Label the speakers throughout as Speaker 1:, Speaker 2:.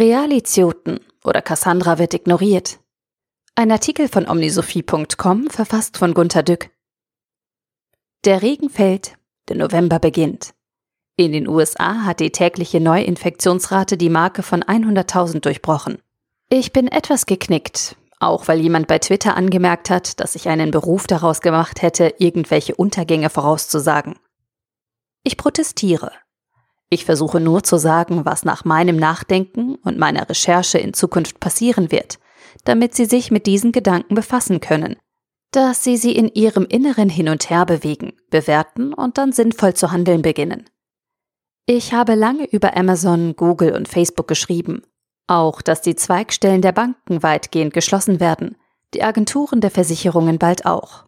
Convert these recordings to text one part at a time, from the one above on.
Speaker 1: Realizioten oder Cassandra wird ignoriert. Ein Artikel von omnisophie.com verfasst von Gunter Dück. Der Regen fällt, der November beginnt. In den USA hat die tägliche Neuinfektionsrate die Marke von 100.000 durchbrochen. Ich bin etwas geknickt, auch weil jemand bei Twitter angemerkt hat, dass ich einen Beruf daraus gemacht hätte, irgendwelche Untergänge vorauszusagen. Ich protestiere. Ich versuche nur zu sagen, was nach meinem Nachdenken und meiner Recherche in Zukunft passieren wird, damit Sie sich mit diesen Gedanken befassen können, dass Sie sie in Ihrem Inneren hin und her bewegen, bewerten und dann sinnvoll zu handeln beginnen. Ich habe lange über Amazon, Google und Facebook geschrieben, auch dass die Zweigstellen der Banken weitgehend geschlossen werden, die Agenturen der Versicherungen bald auch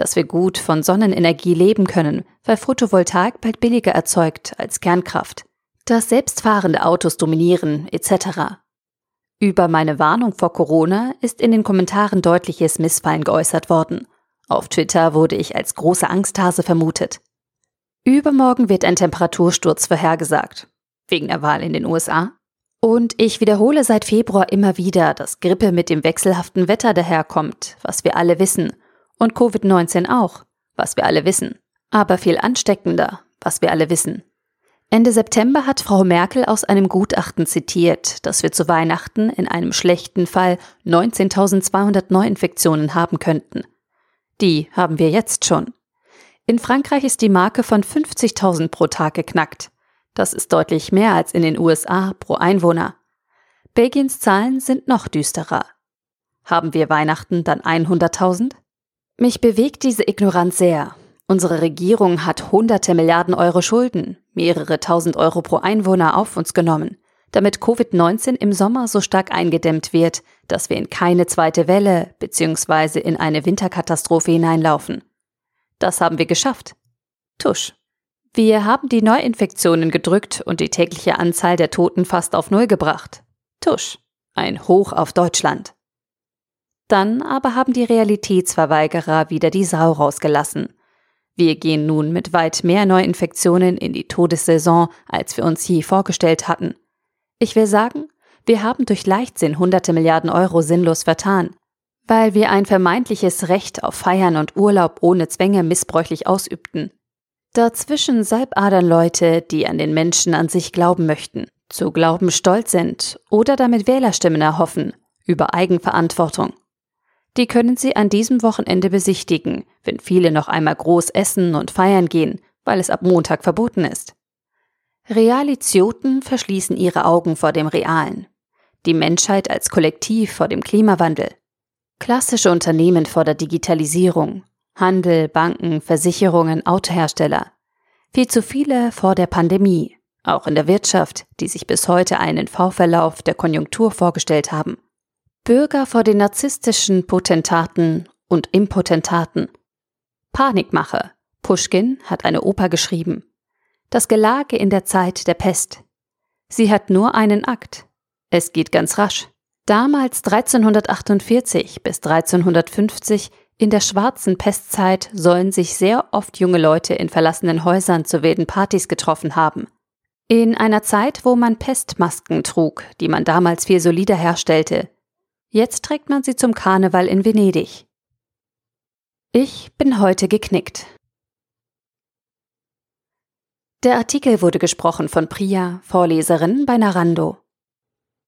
Speaker 1: dass wir gut von Sonnenenergie leben können, weil Photovoltaik bald billiger erzeugt als Kernkraft, dass selbstfahrende Autos dominieren etc. Über meine Warnung vor Corona ist in den Kommentaren deutliches Missfallen geäußert worden. Auf Twitter wurde ich als große Angsthase vermutet. Übermorgen wird ein Temperatursturz vorhergesagt, wegen der Wahl in den USA. Und ich wiederhole seit Februar immer wieder, dass Grippe mit dem wechselhaften Wetter daherkommt, was wir alle wissen – und Covid-19 auch, was wir alle wissen. Aber viel ansteckender, was wir alle wissen. Ende September hat Frau Merkel aus einem Gutachten zitiert, dass wir zu Weihnachten in einem schlechten Fall 19.200 Neuinfektionen haben könnten. Die haben wir jetzt schon. In Frankreich ist die Marke von 50.000 pro Tag geknackt. Das ist deutlich mehr als in den USA pro Einwohner. Belgiens Zahlen sind noch düsterer. Haben wir Weihnachten dann 100.000? Mich bewegt diese Ignoranz sehr. Unsere Regierung hat hunderte Milliarden Euro Schulden, mehrere tausend Euro pro Einwohner auf uns genommen, damit Covid-19 im Sommer so stark eingedämmt wird, dass wir in keine zweite Welle bzw. in eine Winterkatastrophe hineinlaufen. Das haben wir geschafft. Tusch. Wir haben die Neuinfektionen gedrückt und die tägliche Anzahl der Toten fast auf Null gebracht. Tusch. Ein Hoch auf Deutschland. Dann aber haben die Realitätsverweigerer wieder die Sau rausgelassen. Wir gehen nun mit weit mehr Neuinfektionen in die Todessaison, als wir uns je vorgestellt hatten. Ich will sagen, wir haben durch Leichtsinn hunderte Milliarden Euro sinnlos vertan, weil wir ein vermeintliches Recht auf Feiern und Urlaub ohne Zwänge missbräuchlich ausübten. Dazwischen Salbadern Leute, die an den Menschen an sich glauben möchten, zu Glauben stolz sind oder damit Wählerstimmen erhoffen, über Eigenverantwortung. Die können Sie an diesem Wochenende besichtigen, wenn viele noch einmal groß essen und feiern gehen, weil es ab Montag verboten ist. Realizioten verschließen ihre Augen vor dem Realen. Die Menschheit als Kollektiv vor dem Klimawandel. Klassische Unternehmen vor der Digitalisierung. Handel, Banken, Versicherungen, Autohersteller. Viel zu viele vor der Pandemie, auch in der Wirtschaft, die sich bis heute einen V-Verlauf der Konjunktur vorgestellt haben. Bürger vor den narzisstischen Potentaten und Impotentaten. Panikmache. Puschkin hat eine Oper geschrieben. Das Gelage in der Zeit der Pest. Sie hat nur einen Akt. Es geht ganz rasch. Damals 1348 bis 1350 in der schwarzen Pestzeit sollen sich sehr oft junge Leute in verlassenen Häusern zu wilden Partys getroffen haben. In einer Zeit, wo man Pestmasken trug, die man damals viel solider herstellte, Jetzt trägt man sie zum Karneval in Venedig. Ich bin heute geknickt. Der Artikel wurde gesprochen von Priya, Vorleserin bei Narando.